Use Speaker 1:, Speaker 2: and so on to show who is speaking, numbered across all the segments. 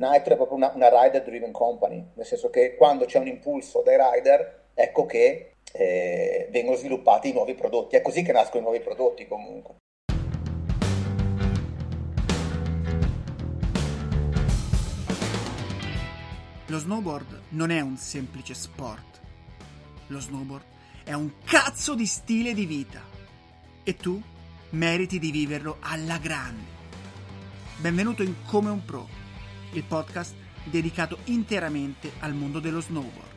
Speaker 1: Nitro è proprio una, una rider driven company, nel senso che quando c'è un impulso dai rider, ecco che eh, vengono sviluppati i nuovi prodotti. È così che nascono i nuovi prodotti comunque.
Speaker 2: Lo snowboard non è un semplice sport. Lo snowboard è un cazzo di stile di vita. E tu meriti di viverlo alla grande. Benvenuto in Come un Pro, il podcast dedicato interamente al mondo dello snowboard.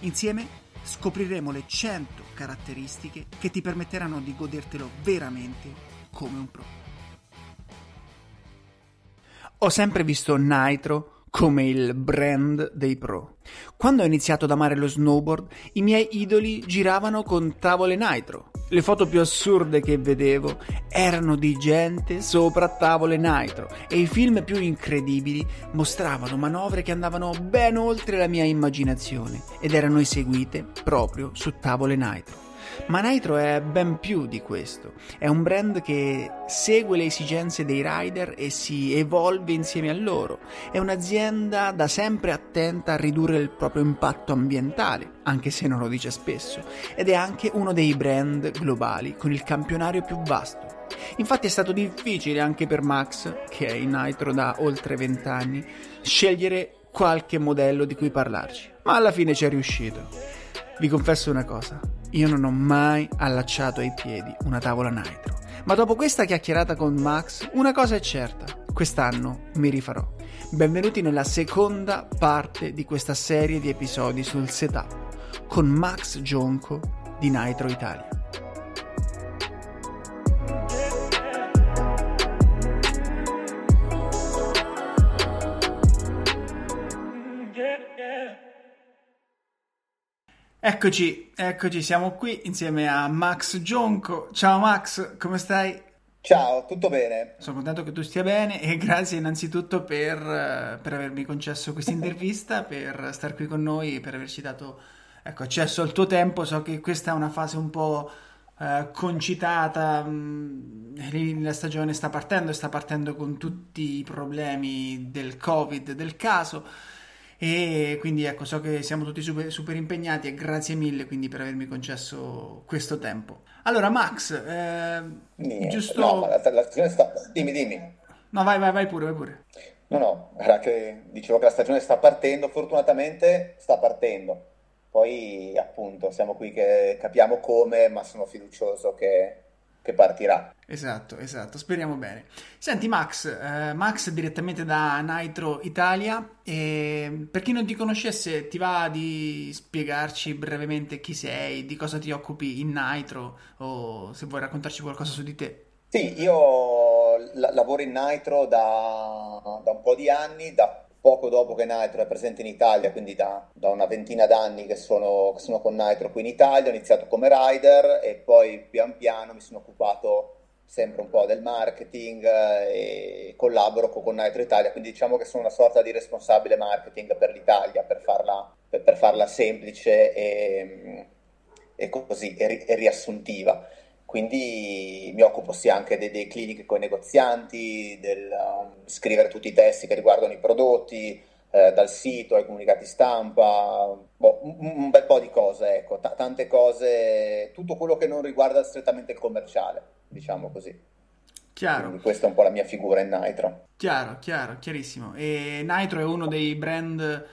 Speaker 2: Insieme scopriremo le 100 caratteristiche che ti permetteranno di godertelo veramente come un pro. Ho sempre visto Nitro come il brand dei pro. Quando ho iniziato ad amare lo snowboard, i miei idoli giravano con tavole nitro. Le foto più assurde che vedevo erano di gente sopra tavole nitro e i film più incredibili mostravano manovre che andavano ben oltre la mia immaginazione ed erano eseguite proprio su tavole nitro. Ma Nitro è ben più di questo. È un brand che segue le esigenze dei rider e si evolve insieme a loro. È un'azienda da sempre attenta a ridurre il proprio impatto ambientale, anche se non lo dice spesso. Ed è anche uno dei brand globali con il campionario più vasto. Infatti è stato difficile anche per Max, che è in Nitro da oltre 20 anni, scegliere qualche modello di cui parlarci. Ma alla fine ci è riuscito. Vi confesso una cosa, io non ho mai allacciato ai piedi una tavola nitro. Ma dopo questa chiacchierata con Max, una cosa è certa, quest'anno mi rifarò. Benvenuti nella seconda parte di questa serie di episodi sul setup, con Max Gionco di Nitro Italia. Eccoci, eccoci, siamo qui insieme a Max Gionco. Ciao Max, come stai?
Speaker 1: Ciao, tutto bene?
Speaker 2: Sono contento che tu stia bene e grazie innanzitutto per, eh, per avermi concesso questa intervista, per star qui con noi, per averci dato ecco, accesso al tuo tempo. So che questa è una fase un po' eh, concitata, mh, mm, la stagione sta partendo e sta partendo con tutti i problemi del Covid, del caso e quindi ecco so che siamo tutti super, super, impegnati e grazie mille quindi per avermi concesso questo tempo. Allora Max eh,
Speaker 1: Niente,
Speaker 2: giusto
Speaker 1: no, la, la stagione sta dimmi dimmi.
Speaker 2: No vai vai vai pure vai pure.
Speaker 1: No no era che dicevo che la stagione sta partendo fortunatamente sta partendo. Poi appunto siamo qui che capiamo come ma sono fiducioso che che partirà.
Speaker 2: Esatto, esatto, speriamo bene. Senti Max, eh, Max direttamente da Nitro Italia, e per chi non ti conoscesse ti va di spiegarci brevemente chi sei, di cosa ti occupi in Nitro o se vuoi raccontarci qualcosa su di te?
Speaker 1: Sì, io l- lavoro in Nitro da, da un po' di anni, da poco dopo che Nitro è presente in Italia, quindi da, da una ventina d'anni che sono, che sono, con Nitro qui in Italia, ho iniziato come rider e poi pian piano mi sono occupato sempre un po' del marketing eh, e collaboro con Nitro Italia, quindi diciamo che sono una sorta di responsabile marketing per l'Italia, per farla, per, per farla semplice e, e così, e, e riassuntiva quindi mi occupo sia anche dei, dei clinic con i negozianti, del um, scrivere tutti i testi che riguardano i prodotti, eh, dal sito ai comunicati stampa, boh, un, un, bel po' di cose, ecco, t- tante cose, tutto quello che non riguarda strettamente il commerciale, diciamo così.
Speaker 2: Chiaro.
Speaker 1: Quindi questa è un po' la mia figura in Nitro.
Speaker 2: Chiaro, chiaro, chiarissimo. E Nitro è uno dei brand,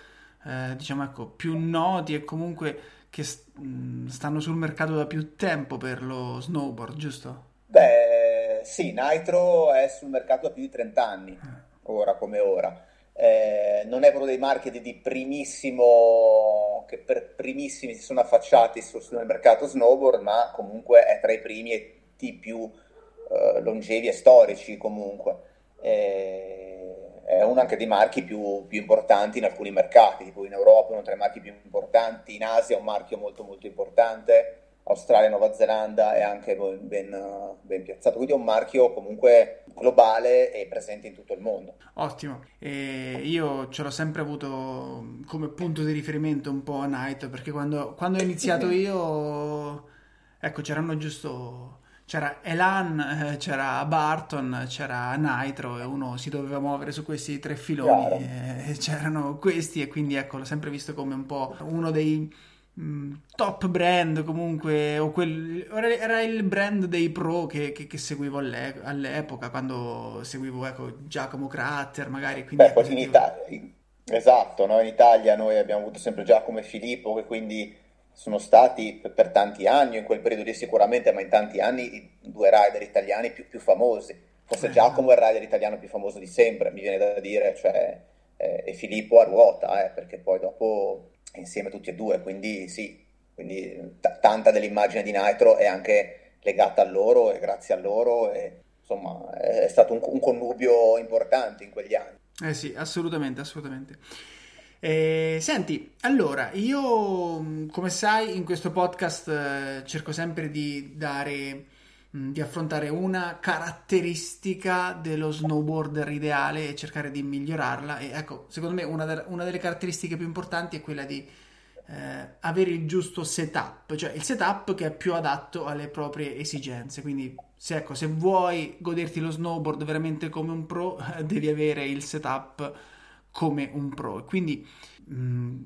Speaker 2: eh, diciamo ecco, più noti e comunque che mm, stanno sul mercato da più tempo per lo snowboard, giusto?
Speaker 1: Beh, sì, Nitro è sul mercato da più di 30 anni, ora come ora. Eh, non è uno dei marchi di primissimo, che per primissimi si sono affacciati sul, sul mercato snowboard, ma comunque è tra i primi e i più eh, longevi e storici comunque. Eh, è uno anche dei marchi più, più, importanti in alcuni mercati, tipo in Europa uno tra i marchi più importanti, in Asia un marchio molto molto importante, Australia, Nuova Zelanda è anche ben, ben piazzato, quindi è un marchio comunque globale e presente in tutto il mondo.
Speaker 2: Ottimo, e io ce l'ho sempre avuto come punto di riferimento un po' a Night, perché quando, quando ho iniziato io, ecco, c'erano giusto c'era Elan, eh, c'era Barton, c'era Nitro e uno si doveva muovere su questi tre filoni e c'erano questi e quindi ecco l'ho sempre visto come un po' uno dei mh, top brand comunque o quel, era il brand dei pro che, che, che seguivo all'e- all'epoca quando seguivo ecco, Giacomo Cratter magari quindi
Speaker 1: Beh, poi in Italia esatto, no? in Italia noi abbiamo avuto sempre Giacomo e Filippo che quindi sono stati per tanti anni, in quel periodo lì sicuramente, ma in tanti anni i due rider italiani più, più famosi. Forse eh. Giacomo è il rider italiano più famoso di sempre, mi viene da dire, cioè, eh, e Filippo a ruota, eh, perché poi dopo insieme tutti e due, quindi sì, quindi t- tanta dell'immagine di Nitro è anche legata a loro e grazie a loro, e, insomma è stato un, un connubio importante in quegli anni.
Speaker 2: Eh sì, assolutamente, assolutamente. Eh, senti, allora, io mm, come sai in questo podcast eh, cerco sempre di dare, mm, di affrontare una caratteristica dello snowboarder ideale e cercare di migliorarla. E ecco, secondo me una, una delle caratteristiche più importanti è quella di eh, avere il giusto setup, cioè il setup che è più adatto alle proprie esigenze, quindi se, ecco, se vuoi goderti lo snowboard veramente come un pro, devi avere il setup come un pro. Quindi, mh, mm,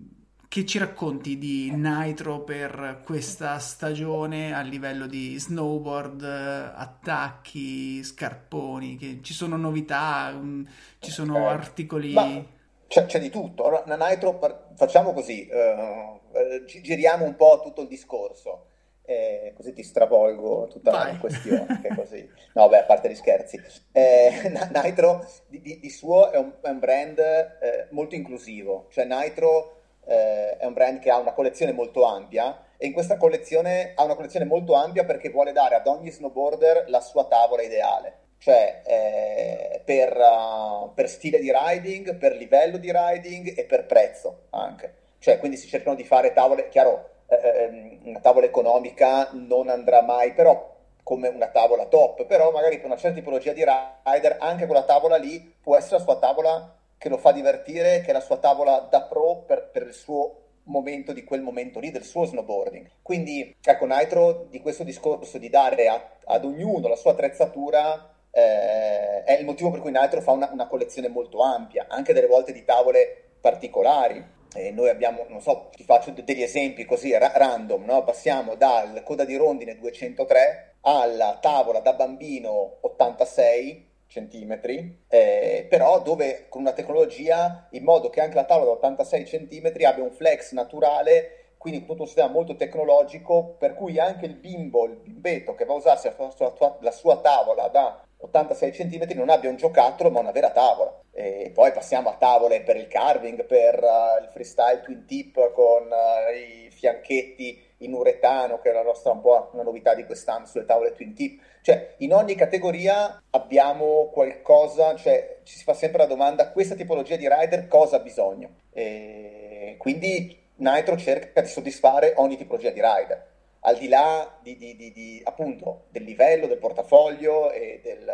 Speaker 2: che ci racconti di Nitro per questa stagione a livello di snowboard, attacchi, scarponi? Che ci sono novità, mh, mm, ci sono okay. articoli.
Speaker 1: Ma... C'è, c'è, di tutto. Allora, Nitro, facciamo così, uh, giriamo un po' tutto il discorso. Eh, così ti stravolgo tutta Vai. la questione. Che così. No, beh, a parte gli scherzi. Eh, Nitro di, di, di, suo è un, è un brand eh, molto inclusivo, cioè Nitro eh, è un brand che ha una collezione molto ampia e in questa collezione ha una collezione molto ampia perché vuole dare ad ogni snowboarder la sua tavola ideale. Cioè eh, per, uh, per stile di riding, per livello di riding e per prezzo anche. Cioè, quindi si cercano di fare tavole, chiaro, eh, una tavola economica non andrà mai, però come una tavola top, però magari per una certa tipologia di rider anche quella tavola lì può essere la sua tavola che lo fa divertire, che è la sua tavola da pro per, per il suo momento di quel momento lì del suo snowboarding. Quindi ecco Nitro di questo discorso di dare a, ad ognuno la sua attrezzatura eh, è il motivo per cui Nitro fa una, una collezione molto ampia, anche delle volte di tavole particolari. Eh, noi abbiamo, non so, ti faccio degli esempi così ra- random, no? passiamo dal coda di rondine 203 alla tavola da bambino 86 centimetri, eh, però dove con una tecnologia in modo che anche la tavola da 86 centimetri abbia un flex naturale, quindi tutto un sistema molto tecnologico, per cui anche il bimbo, il bimbetto che va a usarsi la sua, la sua tavola da 86 cm non abbia un giocattolo ma una vera tavola. E poi passiamo a tavole per il carving, per uh, il freestyle twin tip con uh, i fianchetti in uretano, che è la nostra un po' una novità di quest'anno sulle tavole twin tip. Cioè, in ogni categoria abbiamo qualcosa, cioè ci si fa sempre la domanda, questa tipologia di rider cosa ha bisogno? E quindi Nitro cerca di soddisfare ogni tipologia di rider al di là di, di, di, appunto del livello del portafoglio e del,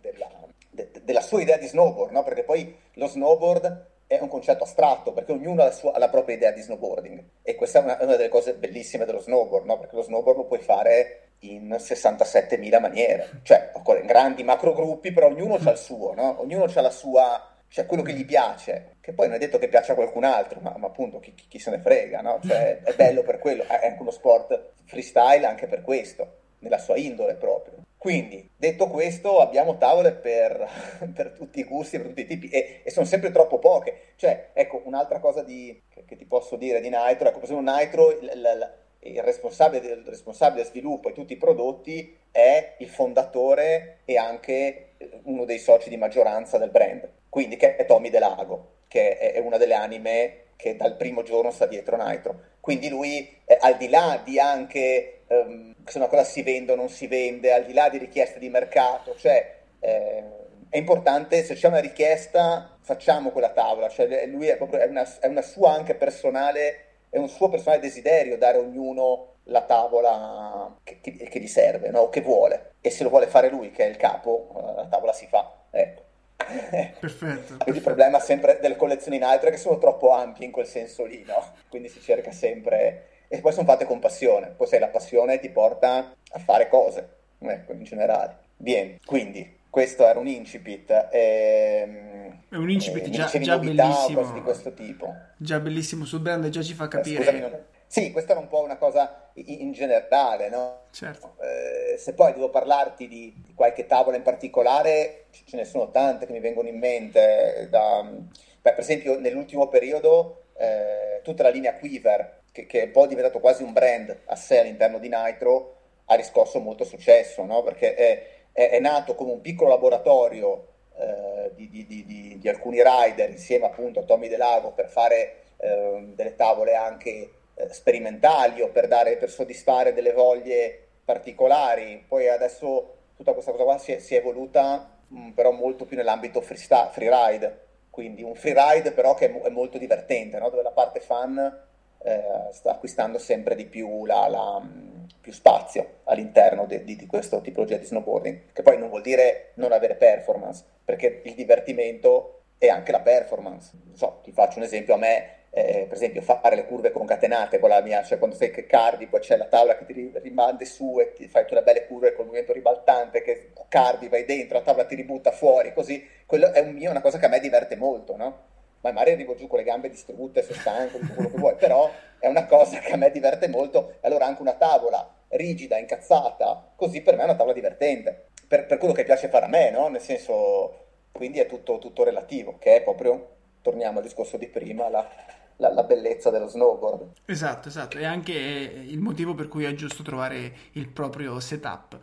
Speaker 1: della, de, della sua idea di snowboard, no? perché poi lo snowboard è un concetto astratto, perché ognuno ha la, sua, ha la propria idea di snowboarding e questa è una, una delle cose bellissime dello snowboard, no? perché lo snowboard lo puoi fare in 67.000 maniere, cioè in grandi macro gruppi, però ognuno ha il suo, no? ognuno ha la sua cioè quello che gli piace, che poi non è detto che piaccia a qualcun altro, ma, ma appunto chi, chi, se ne frega, no? Cioè è bello per quello, è anche uno sport freestyle anche per questo, nella sua indole proprio. Quindi, detto questo, abbiamo tavole per, per tutti i gusti, per tutti i tipi, e, e, sono sempre troppo poche. Cioè, ecco, un'altra cosa di, che, che, ti posso dire di Nitro, ecco, per esempio Nitro, il, il, il responsabile del responsabile sviluppo e tutti i prodotti è il fondatore e anche uno dei soci di maggioranza del brand quindi che è Tommy Delago, che è una delle anime che dal primo giorno sta dietro Nitro. Quindi lui, eh, al di là di anche um, se una cosa si vende o non si vende, al di là di richieste di mercato, cioè eh, è importante, se c'è una richiesta, facciamo quella tavola, cioè lui è, proprio, è, una, è una sua anche personale, è un suo personale desiderio dare a ognuno la tavola che, che, che gli serve, no? che vuole, e se lo vuole fare lui, che è il capo, eh, la tavola si fa. Ecco.
Speaker 2: Perfetto.
Speaker 1: Quindi il problema sempre delle collezioni in altro è che sono troppo ampie in quel senso lì, no? Quindi si cerca sempre... E poi sono fatte con passione, poi sai, la passione ti porta a fare cose. ecco, in generale. Bien, quindi questo era un incipit. Ehm,
Speaker 2: è un incipit eh, già, già bellissimo. cose
Speaker 1: di questo tipo.
Speaker 2: Già bellissimo sul brand, già ci fa eh, capire.
Speaker 1: Scusami, non... Sì, questa era un po' una cosa in generale, no?
Speaker 2: Certo.
Speaker 1: Eh, se poi devo parlarti di, di, qualche tavola in particolare, ce ne sono tante che mi vengono in mente. Da, beh, per esempio, nell'ultimo periodo, eh, tutta la linea Quiver, che, che, è poi diventato quasi un brand a sé all'interno di Nitro, ha riscosso molto successo, no? Perché è, è, è, nato come un piccolo laboratorio eh, di, di, di, alcuni rider insieme appunto a Tommy Delago per fare eh, delle tavole anche eh, sperimentali o per, dare, per soddisfare delle voglie particolari. Poi adesso tutta questa cosa qua si è, si è evoluta mh, mm, però molto più nell'ambito freeride, quindi un freeride però che è, è molto divertente, no? dove la parte fan eh, sta acquistando sempre di più, la, la, mm, più spazio all'interno di, di, di questo tipologia di snowboarding, che poi non vuol dire non avere performance, perché il divertimento è anche la performance. So, ti faccio un esempio, a me eh, per esempio fare le curve concatenate con la mia, cioè quando sei che cardi, poi c'è la tavola che ti rimande su e ti fai tutte le belle curve col movimento ribaltante, che cardi, vai dentro, la tavola ti ributta fuori, così, quello è un mio, una cosa che a me diverte molto, no? Ma magari arrivo giù con le gambe distribuite, sono stanco, tutto quello che vuoi, però è una cosa che a me diverte molto, e allora anche una tavola rigida, incazzata, così per me è una tavola divertente, per, per quello che piace fare a me, no? Nel senso, quindi è tutto, tutto relativo, che è proprio, torniamo al discorso di prima, la la, la, bellezza dello snowboard.
Speaker 2: Esatto, esatto, e anche il motivo per cui è giusto trovare il proprio setup.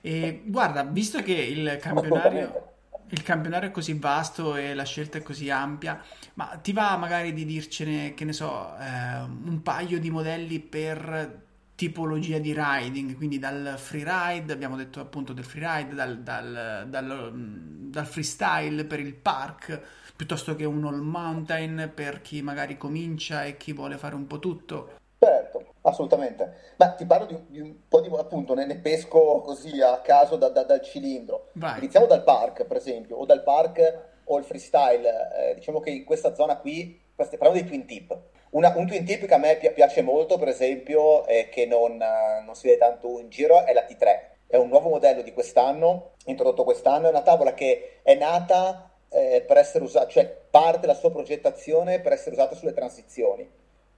Speaker 2: E guarda, visto che il campionario, il campionario è così vasto e la scelta è così ampia, ma ti va magari di dircene, che ne so, eh, un paio di modelli per tipologia di riding, quindi dal freeride, abbiamo detto appunto del freeride, dal, dal, dal, dal freestyle per il park, piuttosto che un all mountain per chi magari comincia e chi vuole fare un po' tutto.
Speaker 1: Certo, assolutamente. Ma ti parlo di, di un po' di appunto, ne, ne, pesco così a caso da, da, dal cilindro.
Speaker 2: Vai.
Speaker 1: Iniziamo dal park, per esempio, o dal park o il freestyle. Eh, diciamo che in questa zona qui, parliamo dei twin tip. Una, un twin tip che a me piace molto, per esempio, e che non, non si vede tanto in giro, è la T3 è un nuovo modello di quest'anno, introdotto quest'anno, è una tavola che è nata eh, per essere usata, cioè parte la sua progettazione per essere usata sulle transizioni,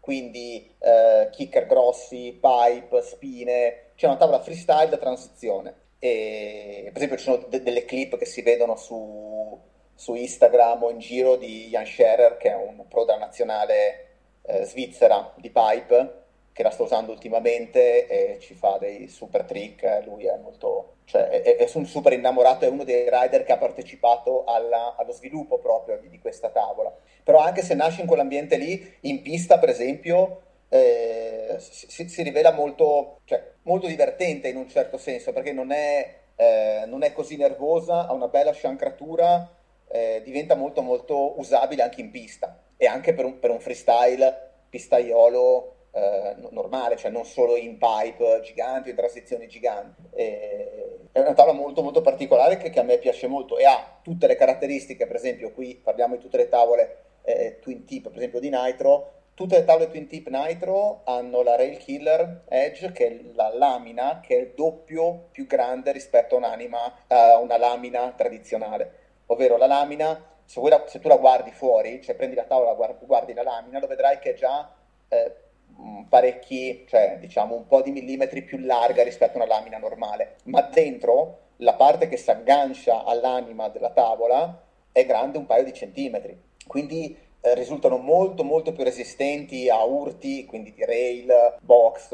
Speaker 1: quindi eh, kicker grossi, pipe, spine, c'è una tavola freestyle da transizione. E, per esempio ci sono de- delle clip che si vedono su, su, Instagram o in giro di Jan Scherer, che è un pro della nazionale eh, svizzera di pipe, che la sta usando ultimamente e ci fa dei super trick, lui è molto cioè è, è, un super innamorato, è uno dei rider che ha partecipato alla, allo sviluppo proprio di, di, questa tavola. Però anche se nasce in quell'ambiente lì, in pista per esempio, eh, si, si, rivela molto, cioè, molto, divertente in un certo senso, perché non è, eh, non è così nervosa, ha una bella sciancratura, eh, diventa molto molto usabile anche in pista e anche per un, per un freestyle pistaiolo eh, normale, cioè non solo in pipe giganti o in transizioni giganti. E è una tavola molto molto particolare che, che, a me piace molto e ha tutte le caratteristiche, per esempio qui parliamo di tutte le tavole eh, Twin Tip, per esempio di Nitro, tutte le tavole Twin Tip Nitro hanno la Rail Killer Edge, che è la lamina che è il doppio più grande rispetto a, a una lamina tradizionale, ovvero la lamina, se, la, se, tu la guardi fuori, cioè prendi la tavola, guardi, guardi la lamina, lo vedrai che è già eh, parecchi, cioè diciamo un po' di millimetri più larga rispetto a una lamina normale, ma dentro la parte che si aggancia all'anima della tavola è grande un paio di centimetri, quindi eh, risultano molto molto più resistenti a urti, quindi di rail, box,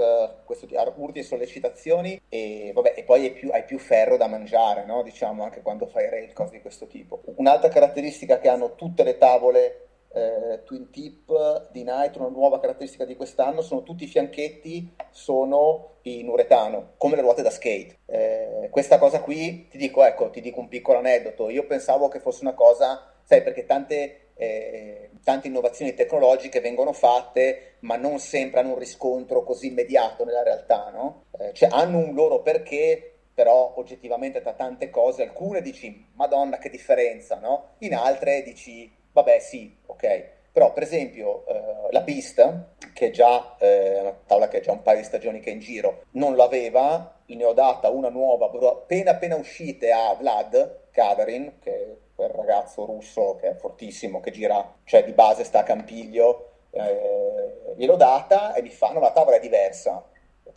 Speaker 1: questo, a urti e sollecitazioni e, vabbè, e poi hai più, hai più, ferro da mangiare, no? diciamo anche quando fai rail, cose di questo tipo. Un'altra caratteristica che hanno tutte le tavole eh, Twin Tip di Nitro, una nuova caratteristica di quest'anno, sono tutti i fianchetti sono in uretano, come le ruote da skate. Eh, questa cosa qui, ti dico, ecco, ti dico un piccolo aneddoto, io pensavo che fosse una cosa, sai, perché tante, eh, tante innovazioni tecnologiche vengono fatte, ma non sempre hanno un riscontro così immediato nella realtà, no? Eh, cioè hanno un loro perché, però oggettivamente tra tante cose, alcune dici, madonna che differenza, no? In altre dici, vabbè sì, ok. Però per esempio eh, la pista, che è già eh, una tavola che è già un paio di stagioni che è in giro, non l'aveva, ne ho data una nuova, appena appena uscite a Vlad Kadarin, che è quel ragazzo russo che è fortissimo, che gira, cioè di base sta a Campiglio, eh, gliel'ho data e mi fanno la tavola è diversa.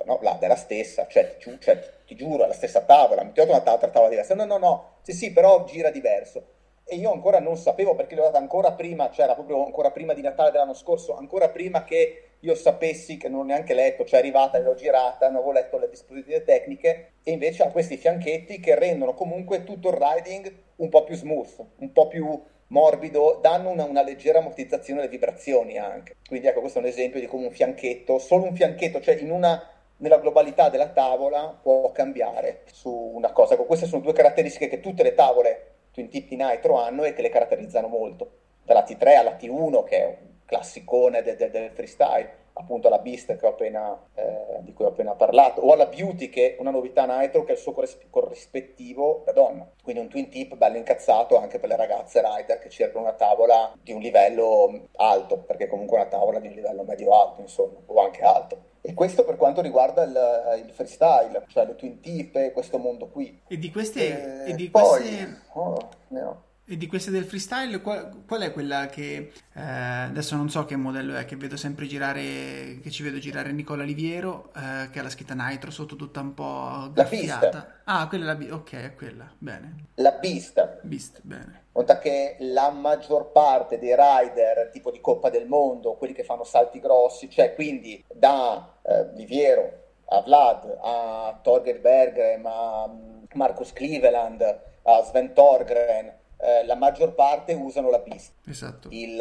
Speaker 1: No, Vlad è la stessa, cioè ti, cioè, ti giuro, è la stessa tavola, mi ti ho dato un'altra tavola diversa. No, no, no, sì, sì, però gira diverso e io ancora non sapevo perché l'ho data ancora prima, cioè era proprio ancora prima di Natale dell'anno scorso, ancora prima che io sapessi che non ho neanche letto, cioè è arrivata, l'ho girata, non avevo letto le disposizioni tecniche e invece ha questi fianchetti che rendono comunque tutto il riding un po' più smooth, un po' più morbido, danno una, una leggera ammortizzazione alle vibrazioni anche. Quindi ecco, questo è un esempio di come un fianchetto, solo un fianchetto, cioè in una nella globalità della tavola può cambiare su una cosa. Ecco, queste sono due caratteristiche che tutte le tavole Twin Tip di Nitro hanno e che le caratterizzano molto. Dalla T3 alla T1, che è un classicone del, del, del freestyle, appunto alla Beast appena, eh, di cui ho appena parlato, o alla Beauty, che è una novità Nitro, che è il suo corrispettivo da donna. Quindi un twin tip bello incazzato anche per le ragazze rider che cercano una tavola di un livello alto, perché comunque una tavola di un livello medio-alto, insomma, o anche alto. E questo per quanto riguarda il, il freestyle, cioè le twin tip questo mondo qui.
Speaker 2: E di queste...
Speaker 1: E,
Speaker 2: e di
Speaker 1: poi,
Speaker 2: queste...
Speaker 1: Oh, no.
Speaker 2: E di queste del freestyle, qual, qual è quella che eh, adesso non so che modello è, che vedo sempre girare, che ci vedo girare Nicola Liviero, eh, che ha la scritta Nitro sotto tutta un po' graffiata. Ah, quella è la ok, è quella, bene.
Speaker 1: La Beast.
Speaker 2: Beast, bene.
Speaker 1: Nota che la maggior parte dei rider tipo di Coppa del Mondo, quelli che fanno salti grossi, cioè quindi da eh, Liviero a Vlad, a Torger Bergren, a mm, Marcus Cleveland, a Sven Torgren, eh, la maggior parte usano la pista.
Speaker 2: Esatto.
Speaker 1: Il,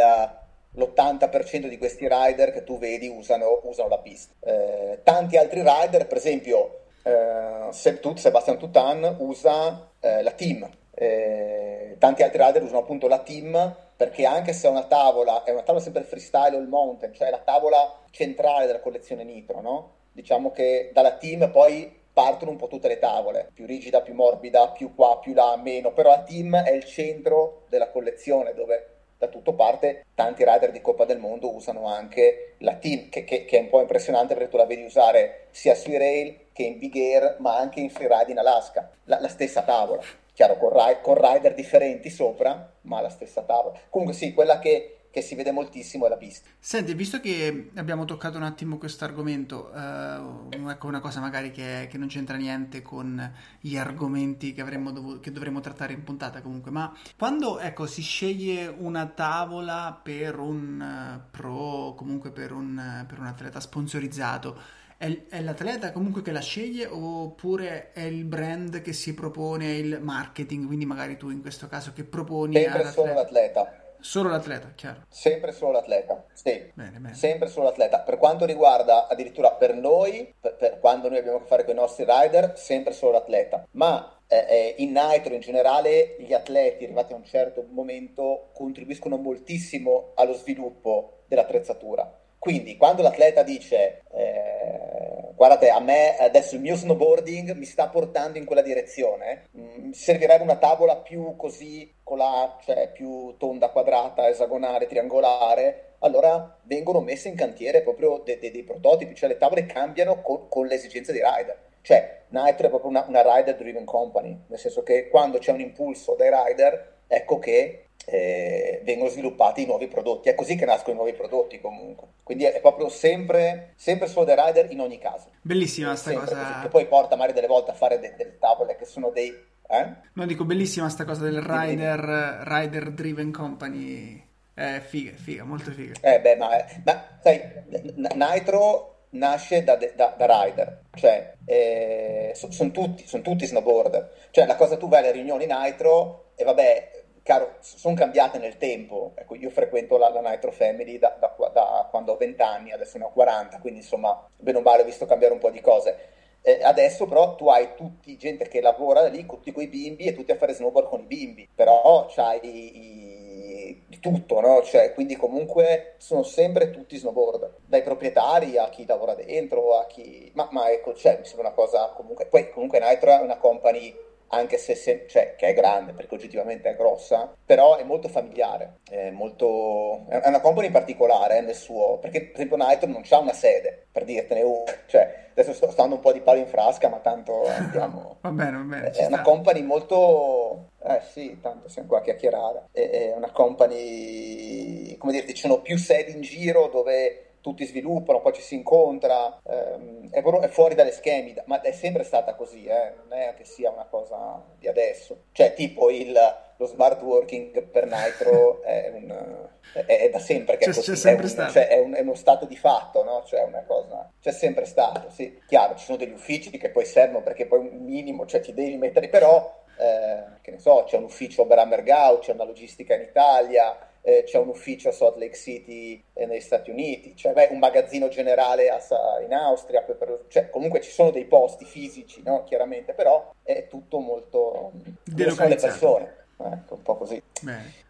Speaker 1: l'80% di questi rider che tu vedi usano, usano la pista. Eh, tanti altri rider, per esempio, eh, Sebastian Tutan usa eh, la team. Eh, tanti altri rider usano appunto la team perché anche se è una tavola, è una tavola sempre il freestyle o il mountain, cioè la tavola centrale della collezione Nitro, no? Diciamo che dalla team poi partono un po' tutte le tavole, più rigida, più morbida, più qua, più là, meno, però la team è il centro della collezione dove da tutto parte tanti rider di Coppa del Mondo usano anche la team, che, che, che, è un po' impressionante perché tu la vedi usare sia sui rail che in big air, ma anche in freeride in Alaska, la, la stessa tavola. Chiaro, con, con rider differenti sopra, ma la stessa tavola. Comunque sì, quella che che si vede moltissimo è la pista.
Speaker 2: Senti, visto che abbiamo toccato un attimo questo argomento, eh, ecco una cosa magari che, che, non c'entra niente con gli argomenti che, dovuto, che, dovremmo trattare in puntata comunque, ma quando ecco, si sceglie una tavola per un uh, pro, comunque per un, per un atleta sponsorizzato, è, è, l'atleta comunque che la sceglie oppure è il brand che si propone il marketing, quindi magari tu in questo caso che proponi
Speaker 1: Sempre solo l'atleta
Speaker 2: Solo l'atleta, chiaro.
Speaker 1: Sempre solo l'atleta, sì.
Speaker 2: Bene, bene.
Speaker 1: Sempre solo l'atleta. Per quanto riguarda addirittura per noi, per, per quando noi abbiamo a che fare con i nostri rider, sempre solo l'atleta. Ma eh, eh, in Nitro in generale gli atleti arrivati a un certo momento contribuiscono moltissimo allo sviluppo dell'attrezzatura. Quindi quando l'atleta dice eh, guardate a me adesso il mio snowboarding mi sta portando in quella direzione, mm, servirebbe una tavola più così con la, cioè più tonda, quadrata, esagonale, triangolare, allora vengono messe in cantiere proprio de- de- dei prototipi, cioè le tavole cambiano con, con le esigenze dei rider. Cioè Nitro è proprio una, una rider driven company, nel senso che quando c'è un impulso dai rider, ecco che eh, vengono sviluppati i nuovi prodotti. È così che nascono i nuovi prodotti comunque. Quindi è proprio sempre, sempre solo dei rider in ogni caso.
Speaker 2: Bellissima sta cosa. Così.
Speaker 1: Che poi porta magari delle volte a fare de- delle tavole che sono dei... Eh?
Speaker 2: No, dico bellissima sta cosa del rider, rider driven company. È figa, figa, molto figa.
Speaker 1: Eh beh, ma, ma sai, Nitro nasce da, da, da rider, cioè eh, sono tutti, son tutti snowboarder. Cioè la cosa tu vai alle riunioni Nitro e vabbè Caro, sono cambiate nel tempo. Ecco, io frequento la, la Nitro Family da, da, da, quando ho 20 anni, adesso ne ho 40, quindi insomma, bene o male ho visto cambiare un po' di cose. Eh, adesso però tu hai tutti gente che lavora lì, tutti quei bimbi e tutti a fare snowboard con i bimbi, però c'hai i, di tutto, no? Cioè, quindi comunque sono sempre tutti snowboard, dai proprietari a chi lavora dentro, a chi... Ma, ma ecco, cioè, mi sembra una cosa comunque... Poi comunque Nitro è una company anche se, se cioè, che è grande, perché oggettivamente è grossa, però è molto familiare, è, molto, è una company particolare nel suo, perché per esempio Nitro non c'ha una sede, per dirtene una, cioè adesso sto stando un po' di palo in frasca, ma tanto andiamo.
Speaker 2: va bene, va bene.
Speaker 1: È una sta. company molto. Eh sì, tanto siamo qua a chiacchierare. È una company, come dire, ci sono più sedi in giro dove tutti sviluppano, poi ci si incontra, ehm, è, è, fuori dalle schemi, ma è sempre stata così, eh? non è che sia una cosa di adesso. Cioè, tipo il, lo smart working per Nitro è, un, è, è da sempre che c'è, è così, c'è sempre è, un, cioè, è, un, è, uno stato di fatto, no? Cioè, una cosa... C'è sempre stato, sì. Chiaro, ci sono degli uffici che poi servono perché poi un minimo, cioè ti devi mettere, però... Eh, che ne so, c'è un ufficio per Ammergau, c'è una logistica in Italia, eh, c'è un ufficio a Salt Lake City eh, negli Stati Uniti, c'è beh, un magazzino generale a, in Austria, per, per, cioè, comunque ci sono dei posti fisici, no? chiaramente, però è tutto molto... sono le persone. Ecco, un po' così.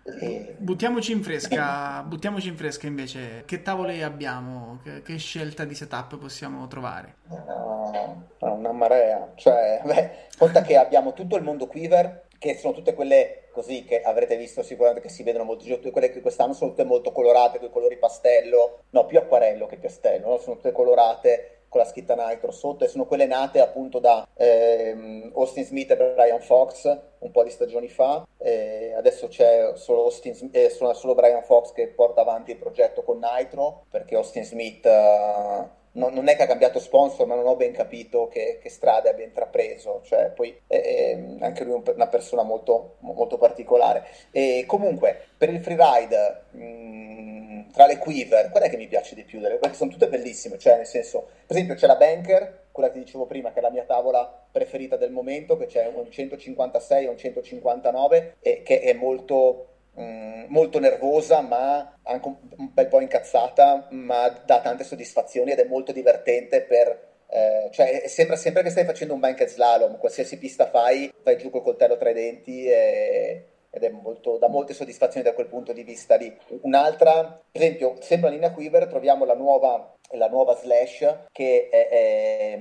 Speaker 2: E... Buttiamoci in fresca, buttiamoci in fresca invece. Che tavole abbiamo? Che, che scelta di setup possiamo trovare?
Speaker 1: Uh, una marea. Cioè, beh, conta che abbiamo tutto il mondo Quiver, che sono tutte quelle così che avrete visto sicuramente che si vedono molto giù, quelle che quest'anno sono tutte molto colorate, con i colori pastello, no, più acquarello che pastello, no? sono tutte colorate con la scritta Nitro sotto e sono quelle nate appunto da ehm, Austin Smith e Brian Fox un po' di stagioni fa. E adesso c'è solo, Austin, eh, solo Brian Fox che porta avanti il progetto con Nitro perché Austin Smith... Uh, non, non, è che ha cambiato sponsor, ma non ho ben capito che, che strada abbia intrapreso. Cioè, poi è, è anche lui una persona molto, molto particolare. E comunque, per il freeride, mh, tra le quiver, qual è che mi piace di più? Perché sono tutte bellissime, cioè nel senso, per esempio c'è la Banker, quella che dicevo prima, che è la mia tavola preferita del momento, che c'è un 156 e un 159, e che è molto Mm, molto nervosa, ma anche un, bel po' incazzata, ma dà tante soddisfazioni ed è molto divertente per... Eh, cioè sembra sempre che stai facendo un bank slalom, qualsiasi pista fai, vai giù col coltello tra i denti e, ed è molto, dà molte soddisfazioni da quel punto di vista lì. Un'altra, per esempio, sempre in linea Quiver troviamo la nuova, la nuova Slash che è, è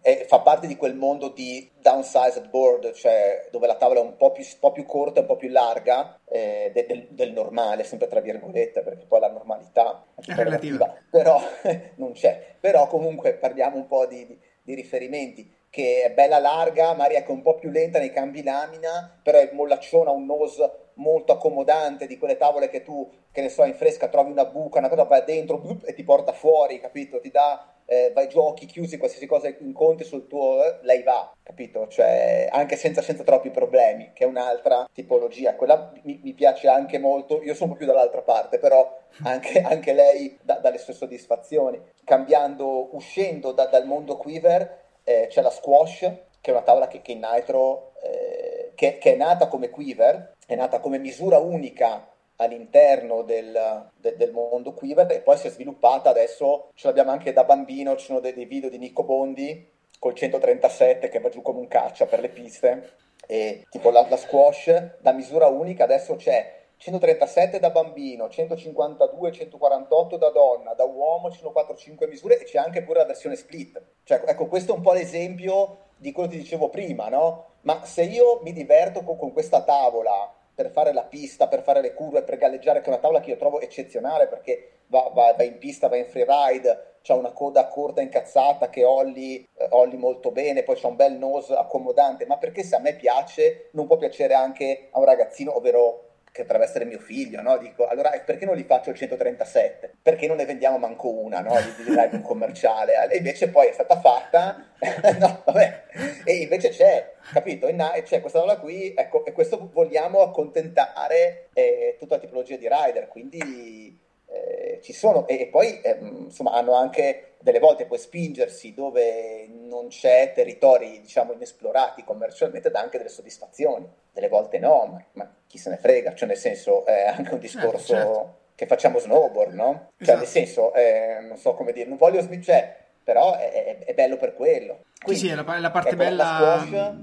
Speaker 1: è, fa parte di quel mondo di downsized board, cioè dove la tavola è un po' più, po più corta, un po' più larga eh, del, del, normale, sempre tra virgolette, perché poi la normalità
Speaker 2: è relativa,
Speaker 1: però non c'è. Però comunque parliamo un po' di, di, di riferimenti che è bella larga, magari è un po' più lenta nei cambi lamina, però è mollacciona, un nose molto accomodante di quelle tavole che tu, che ne so, in fresca trovi una buca, una cosa vai dentro e ti porta fuori, capito? Ti dà eh, vai giochi chiusi, qualsiasi cosa incontri sul tuo, eh, lei va, capito? Cioè, anche senza, senza, troppi problemi, che è un'altra tipologia. Quella mi, mi, piace anche molto, io sono più dall'altra parte, però anche, anche lei dà, dà, le sue soddisfazioni. Cambiando, uscendo da, dal mondo quiver, eh, c'è la squash, che è una tavola che, che in Nitro, eh, che, che è nata come quiver, è nata come misura unica all'interno del, de, del, mondo Quiver e poi si è sviluppata adesso, ce l'abbiamo anche da bambino, ci sono dei, dei video di Nico Bondi col 137 che va giù come un caccia per le piste e tipo la, la squash da misura unica adesso c'è 137 da bambino, 152, 148 da donna, da uomo ci sono 4-5 misure e c'è anche pure la versione split. Cioè, ecco, questo è un po' l'esempio di quello che ti dicevo prima, no? Ma se io mi diverto con, con questa tavola per fare la pista, per fare le curve, per galleggiare, che è una tavola che io trovo eccezionale perché va, va, va in pista, va in freeride, c'ha una coda corta incazzata che olli, eh, olli molto bene, poi c'ha un bel nose accomodante, ma perché se a me piace non può piacere anche a un ragazzino, ovvero che potrebbe essere mio figlio, no? Dico, allora perché non li faccio il 137? Perché non ne vendiamo manco una, no? Di, di live commerciale. E invece poi è stata fatta, no, vabbè, e invece c'è, capito? c'è questa roba qui, ecco, e questo vogliamo accontentare eh, tutta la tipologia di rider, quindi eh, ci sono, e, e poi eh, insomma hanno anche delle volte puoi spingersi dove non c'è territori diciamo inesplorati commercialmente dà anche delle soddisfazioni delle volte no ma, ma chi se ne frega cioè nel senso è anche un certo, discorso certo, certo. che facciamo snowboard no? Cioè, esatto. nel senso eh, non so come dire non voglio cioè, però è, è, bello per quello
Speaker 2: Quindi, sì sì è la, la parte bella la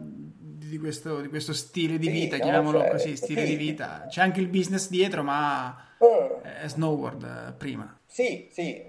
Speaker 2: di questo, di questo, stile di vita, sì, chiamiamolo cioè, così, stile sì. di vita. C'è anche il business dietro, ma uh, è snowboard eh, prima.
Speaker 1: Sì, sì,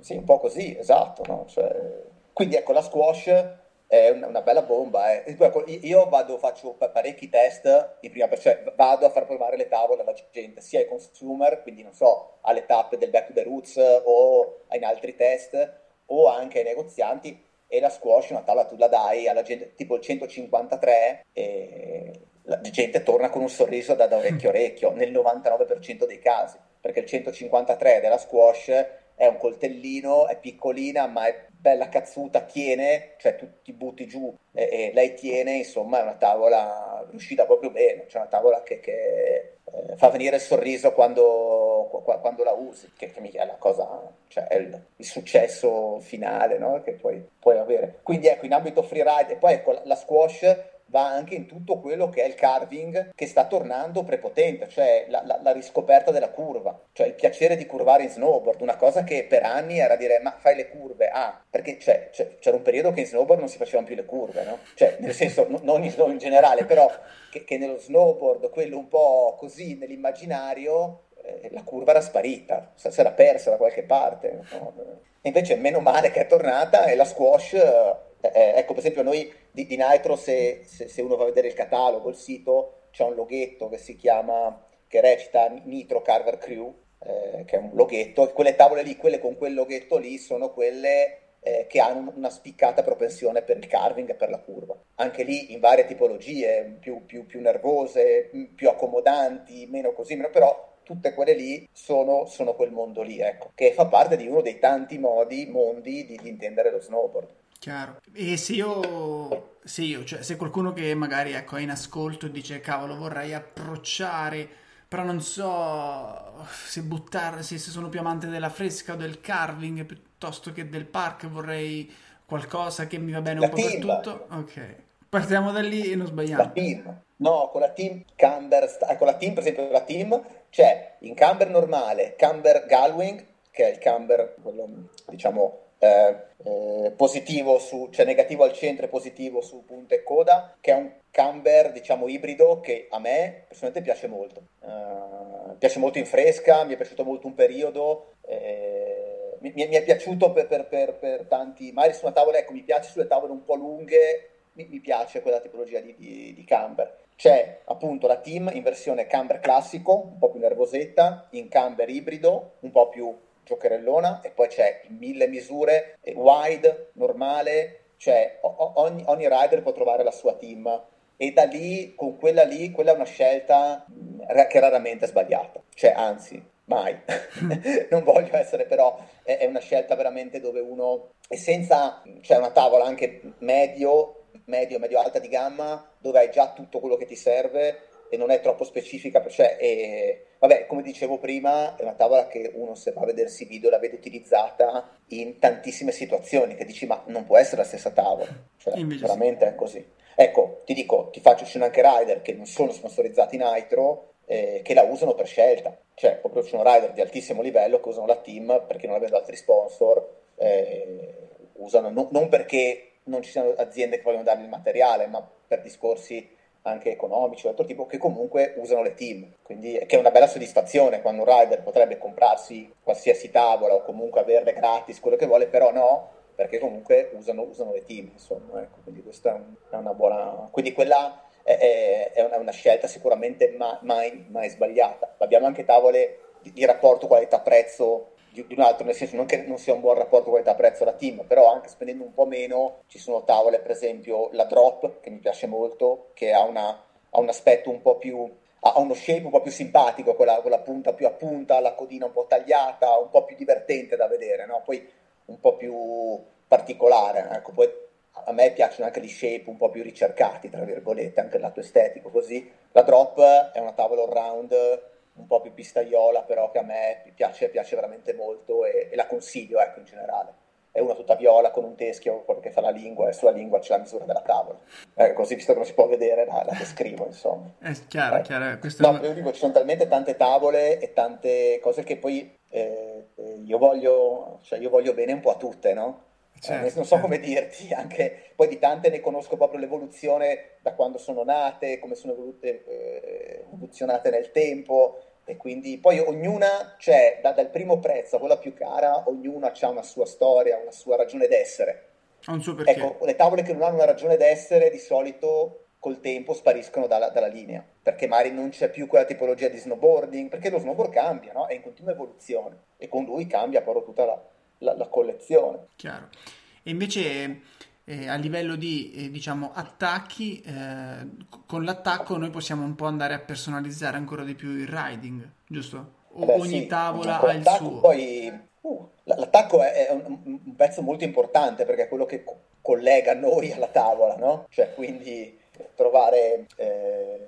Speaker 1: sì, un po' così, esatto. No? Cioè, quindi ecco, la squash è una bella bomba. Eh. Io vado, faccio parecchi test prima cioè vado a far provare le tavole alla gente, sia ai consumer, quindi non so, alle tappe del Back to the Roots o in altri test, o anche ai negozianti. E la squash, una tavola tu la dai alla gente, tipo il 153, e la gente torna con un sorriso da, da orecchio a orecchio, nel 99% dei casi, perché il 153 della squash è un coltellino, è piccolina, ma è bella cazzuta, tiene, cioè tu ti butti giù e, e lei tiene, insomma è una tavola riuscita proprio bene, cioè una tavola che, che eh, fa venire il sorriso quando, quando la usi, che, che è la cosa, cioè è il, il successo finale no? che puoi, puoi, avere. Quindi ecco, in ambito freeride, e poi ecco, la squash va anche in tutto quello che è il carving che sta tornando prepotente, cioè la, la, la, riscoperta della curva, cioè il piacere di curvare in snowboard, una cosa che per anni era dire ma fai le curve, ah, perché cioè, cioè, c'era un periodo che in snowboard non si facevano più le curve, no? Cioè, nel senso, non in, in generale, però che, che, nello snowboard, quello un po' così nell'immaginario, eh, la curva era sparita, si era persa da qualche parte. Invece meno male che è tornata e la squash... Eh, eh, ecco, per esempio, noi di, di Nitro, se, se, se, uno va a vedere il catalogo, il sito, c'è un loghetto che si chiama, che recita Nitro Carver Crew, eh, che è un loghetto, e quelle tavole lì, quelle con quel loghetto lì, sono quelle eh, che hanno una spiccata propensione per il carving e per la curva. Anche lì in varie tipologie, più, più, più nervose, più accomodanti, meno così, meno, però tutte quelle lì sono, sono, quel mondo lì, ecco, che fa parte di uno dei tanti modi, mondi di, di intendere lo snowboard.
Speaker 2: Chiaro. E se io, se io, cioè se qualcuno che magari ecco, è in ascolto e dice cavolo vorrei approcciare, però non so se buttare, se, sono più amante della fresca o del carving piuttosto che del park, vorrei qualcosa che mi va bene
Speaker 1: la
Speaker 2: un po'
Speaker 1: team.
Speaker 2: per tutto. Ok. Partiamo da lì e non sbagliamo.
Speaker 1: La team. No, con la team camber, con ecco, la team, per esempio, la team c'è in camber normale, camber Galwing, che è il camber, quello, diciamo, eh, eh, positivo su, cioè negativo al centro e positivo su punta e coda, che è un camber diciamo ibrido che a me personalmente piace molto. Uh, piace molto in fresca, mi è piaciuto molto un periodo. Eh, mi, mi, è piaciuto per, per, per, per, tanti, magari su una tavola, ecco, mi piace sulle tavole un po' lunghe, mi, mi piace quella tipologia di, di, di camber. C'è appunto la team in versione camber classico, un po' più nervosetta, in camber ibrido, un po' più giocherellona e poi c'è in mille misure, wide, normale, cioè ogni, ogni rider può trovare la sua team. E da lì, con quella lì, quella è una scelta che raramente è sbagliata, cioè anzi, mai. non voglio essere però, è, è, una scelta veramente dove uno, e senza, c'è una tavola anche medio, medio, medio alta di gamma, dove hai già tutto quello che ti serve e non è troppo specifica, cioè, è, vabbè, come dicevo prima, è una tavola che uno se va a vedersi video la vede utilizzata in tantissime situazioni, che dici ma non può essere la stessa tavola, cioè, veramente sì. è così. Ecco, ti dico, ti faccio uscire anche rider che non sono sponsorizzati in Nitro, eh, che la usano per scelta, cioè proprio sono rider di altissimo livello che usano la team perché non avendo altri sponsor, eh, usano no, non perché non ci siano aziende che vogliono dargli il materiale, ma per discorsi anche economici o altro tipo che comunque usano le team. Quindi che è una bella soddisfazione quando un rider potrebbe comprarsi qualsiasi tavola o comunque averle gratis quello che vuole però no perché comunque usano, usano le team insomma ecco. Quindi questa è una buona quindi quella è, è, una, una, scelta sicuramente mai, mai, mai sbagliata. Abbiamo anche tavole di, di rapporto qualità prezzo di, di un altro, nel senso non che non sia un buon rapporto qualità-prezzo la team, però anche spendendo un po' meno ci sono tavole, per esempio la Drop, che mi piace molto, che ha, una, ha un aspetto un po' più ha uno shape un po' più simpatico, con la, con la, punta più a punta, la codina un po' tagliata, un po' più divertente da vedere, no? poi un po' più particolare. Ecco. Poi a me piacciono anche gli shape un po' più ricercati, tra virgolette, anche il lato estetico così. La drop è una tavola all round un po' più pistaiola, però che a me piace, piace veramente molto e, e, la consiglio ecco, in generale. È una tutta viola con un teschio, quello che fa la lingua, e sulla lingua c'è la misura della tavola. Eh, così, visto che non si può vedere, la, la descrivo, insomma.
Speaker 2: È chiaro, eh. chiaro.
Speaker 1: Questo... No, io dico, ci sono talmente tante tavole e tante cose che poi eh, eh io, voglio, cioè, io voglio bene un po' a tutte, no? Certo, eh, non so certo. come dirti, anche poi di tante ne conosco proprio l'evoluzione da quando sono nate, come sono evolute, eh, evoluzionate nel tempo e quindi poi ognuna, cioè da, dal primo prezzo a quella più cara, ognuna ha una sua storia, una sua ragione d'essere.
Speaker 2: Ha un suo perché.
Speaker 1: Ecco, le tavole che non hanno una ragione d'essere di solito col tempo spariscono dalla, dalla, linea, perché magari non c'è più quella tipologia di snowboarding, perché lo snowboard cambia, no? è in continua evoluzione e con lui cambia proprio tutta la, la, la collezione.
Speaker 2: Chiaro. E invece eh, a livello di eh, diciamo attacchi, eh, con l'attacco noi possiamo un po' andare a personalizzare ancora di più il riding, giusto? O
Speaker 1: Beh,
Speaker 2: ogni
Speaker 1: sì,
Speaker 2: tavola ha il suo.
Speaker 1: Poi, uh, l'attacco è, è un, un, pezzo molto importante perché è quello che co- collega noi alla tavola, no? Cioè, quindi trovare eh,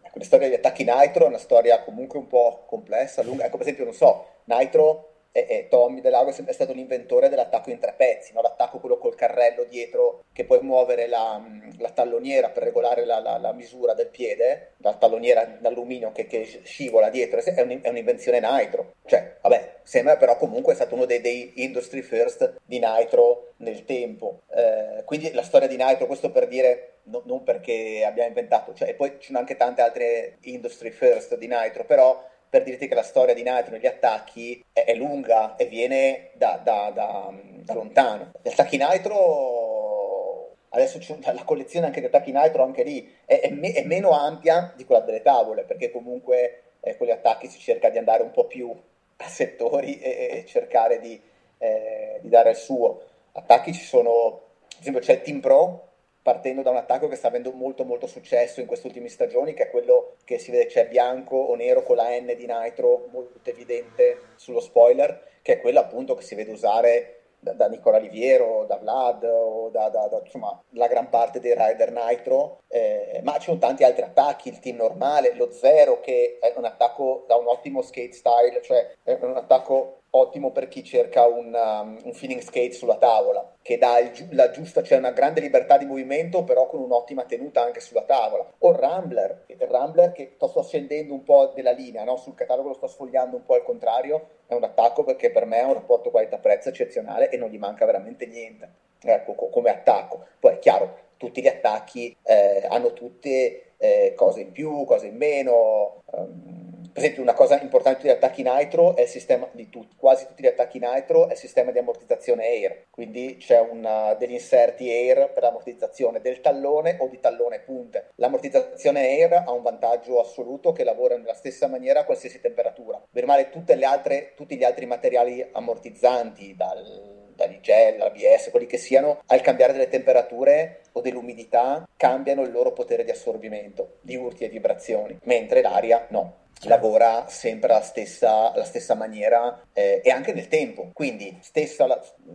Speaker 1: ecco, la storia degli attacchi Nitro è una storia comunque un po' complessa, lunga. Ecco, per esempio, non so, Nitro e, e Tommy Delago è stato l'inventore dell'attacco in tre pezzi, no? l'attacco quello col carrello dietro che puoi muovere la, la talloniera per regolare la, la, la, misura del piede, la talloniera d'alluminio che, che scivola dietro, è, un, è, un'invenzione Nitro. Cioè, vabbè, sembra però comunque è stato uno dei, dei industry first di Nitro nel tempo. Eh, quindi la storia di Nitro, questo per dire no, non perché abbiamo inventato, cioè, e poi ci sono anche tante altre industry first di Nitro, però per dirti che la storia di Nitro negli attacchi è, è lunga e viene da, da, da, da lontano. Gli attacchi Nitro, adesso c'è la collezione anche di attacchi Nitro, anche lì è, è, me, è meno ampia di quella delle tavole, perché comunque eh, con gli attacchi si cerca di andare un po' più a settori e, e cercare di, eh, di dare il suo. Attacchi ci sono, ad esempio c'è Team Pro, partendo da un attacco che sta avendo molto molto successo in queste ultime stagioni, che è quello che si vede c'è bianco o nero con la N di Nitro molto evidente sullo spoiler, che è quello appunto che si vede usare da, da Nicola Liviero, da Vlad o da, da, da insomma, la gran parte dei rider Nitro, eh, ma ci sono tanti altri attacchi, il team normale, lo Zero che è un attacco da un ottimo skate style, cioè è un attacco ottimo per chi cerca un, um, un feeling skate sulla tavola, che dà il, la giusta, cioè una grande libertà di movimento, però con un'ottima tenuta anche sulla tavola. O Rambler, il Rambler che sto scendendo un po' della linea, no? sul catalogo lo sto sfogliando un po' al contrario, è un attacco perché per me ha un rapporto qualità-prezzo eccezionale e non gli manca veramente niente, ecco, co- come attacco. Poi è chiaro, tutti gli attacchi eh, hanno tutte eh, cose in più, cose in meno. Um, per esempio una cosa importante degli attacchi Nitro è il sistema di tutti, quasi tutti gli attacchi Nitro è il sistema di ammortizzazione Air, quindi c'è una, degli inserti Air per l'ammortizzazione del tallone o di tallone punte. L'ammortizzazione Air ha un vantaggio assoluto che lavora nella stessa maniera a qualsiasi temperatura. Per male altre, tutti gli altri materiali ammortizzanti dal dall'IGEL, l'ABS, quelli che siano, al cambiare delle temperature o dell'umidità cambiano il loro potere di assorbimento di urti e vibrazioni, mentre l'aria no lavora sempre alla stessa, alla stessa maniera eh, e anche nel tempo, quindi stessa,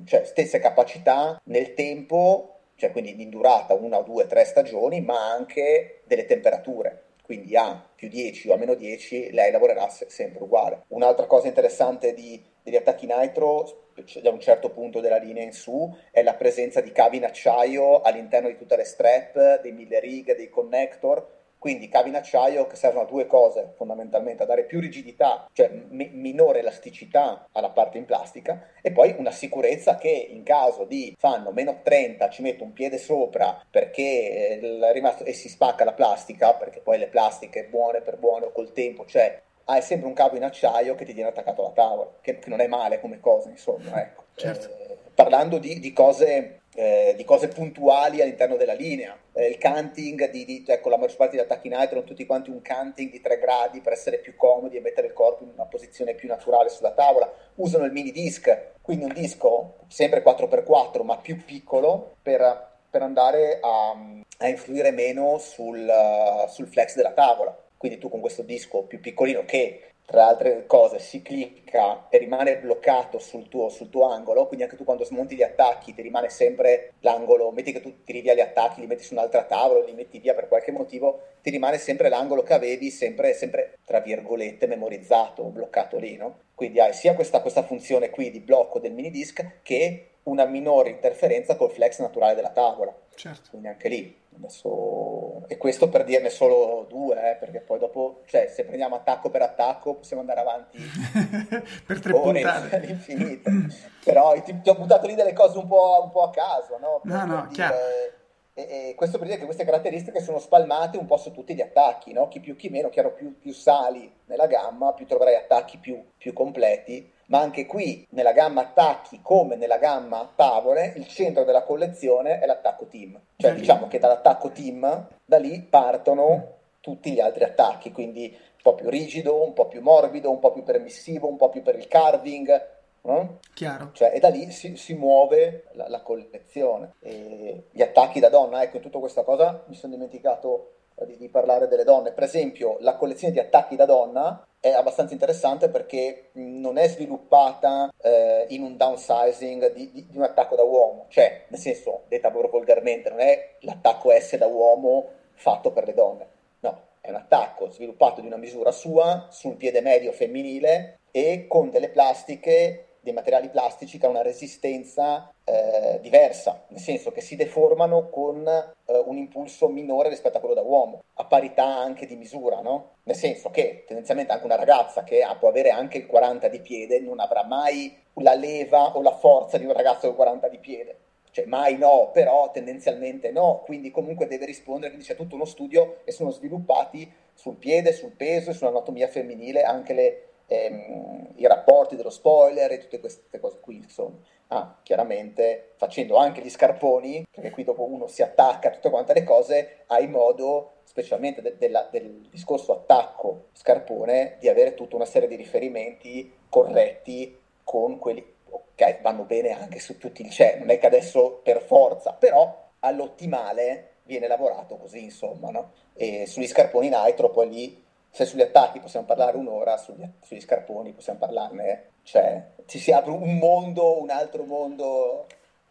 Speaker 1: cioè, stesse capacità nel tempo, cioè quindi in durata una due, tre stagioni, ma anche delle temperature. Quindi a più 10 o a meno 10 lei lavorerà sempre uguale. Un'altra cosa interessante di, degli attacchi nitro da un certo punto della linea in su è la presenza di cavi in acciaio all'interno di tutte le strap, dei mille righe, dei connector, quindi cavi in acciaio che servono a due cose fondamentalmente, a dare più rigidità, cioè m- minore elasticità alla parte in plastica e poi una sicurezza che in caso di fanno meno 30 ci metto un piede sopra perché è rimasto, e si spacca la plastica, perché poi le plastiche buone per buone o col tempo, cioè hai sempre un cavo in acciaio che ti viene attaccato alla tavola, che, che non è male come cosa, insomma, ecco.
Speaker 2: Certo.
Speaker 1: Eh, parlando di, di cose eh, di cose puntuali all'interno della linea. Eh, il canting, di, di, ecco, la maggior parte degli attacchi Nitro hanno tutti quanti un canting di 3 gradi per essere più comodi e mettere il corpo in una posizione più naturale sulla tavola. Usano il mini disc, quindi un disco sempre 4x4 ma più piccolo per, per andare a, a, influire meno sul, uh, sul flex della tavola. Quindi tu con questo disco più piccolino che tra altre cose si clicca e rimane bloccato sul tuo, sul tuo, angolo, quindi anche tu quando smonti gli attacchi ti rimane sempre l'angolo, metti che tu tiri via gli attacchi, li metti su un'altra tavola, li metti via per qualche motivo, ti rimane sempre l'angolo che avevi, sempre, sempre tra virgolette memorizzato, bloccato lì, no? Quindi hai sia questa, questa funzione qui di blocco del mini disc che una minore interferenza col flex naturale della tavola.
Speaker 2: Certo.
Speaker 1: Quindi anche lì. Adesso... E questo per dirne solo due, eh, perché poi dopo, cioè, se prendiamo attacco per attacco, possiamo andare avanti
Speaker 2: per tre ore
Speaker 1: all'infinito. Però ti, ti, ho buttato lì delle cose un po', un po a caso, no?
Speaker 2: Per, no, no, per chiaro.
Speaker 1: E, e questo per dire che queste caratteristiche sono spalmate un po' su tutti gli attacchi, no? chi più chi meno, chiaro più, più sali nella gamma, più troverai attacchi più, più completi, ma anche qui nella gamma attacchi come nella gamma tavole il centro della collezione è l'attacco team, cioè mm-hmm. diciamo che dall'attacco team da lì partono tutti gli altri attacchi, quindi un po' più rigido, un po' più morbido, un po' più permissivo, un po' più per il carving,
Speaker 2: No? Chiaro.
Speaker 1: Cioè, e da lì si, si muove la, la, collezione. E gli attacchi da donna, ecco, in tutta questa cosa mi sono dimenticato di, di, parlare delle donne. Per esempio, la collezione di attacchi da donna è abbastanza interessante perché non è sviluppata eh, in un downsizing di, di, di, un attacco da uomo, cioè, nel senso, detta proprio volgarmente, non è l'attacco S da uomo fatto per le donne. No, è un attacco sviluppato di una misura sua sul piede medio femminile e con delle plastiche dei materiali plastici che hanno una resistenza eh, diversa, nel senso che si deformano con eh, un impulso minore rispetto a quello da uomo, a parità anche di misura, no? Nel senso che tendenzialmente anche una ragazza che ha, può avere anche il 40 di piede non avrà mai la leva o la forza di un ragazzo del 40 di piede. Cioè, mai no, però tendenzialmente no, quindi comunque deve rispondere, quindi c'è tutto uno studio e sono sviluppati sul piede, sul peso e sull'anatomia femminile anche le, ehm, i rapporti dello spoiler e tutte queste cose qui, insomma. Ah, chiaramente facendo anche gli scarponi, perché qui dopo uno si attacca a tutte quante le cose, hai modo, specialmente de- della, del discorso attacco scarpone, di avere tutta una serie di riferimenti corretti con quelli, ok, vanno bene anche su tutti il CE, non è che adesso per forza, però all'ottimale viene lavorato così, insomma, no? E sugli scarponi nitro poi lì se sugli attacchi possiamo parlare un'ora, sugli, sugli scarponi possiamo parlarne, cioè ci si apre un mondo, un altro mondo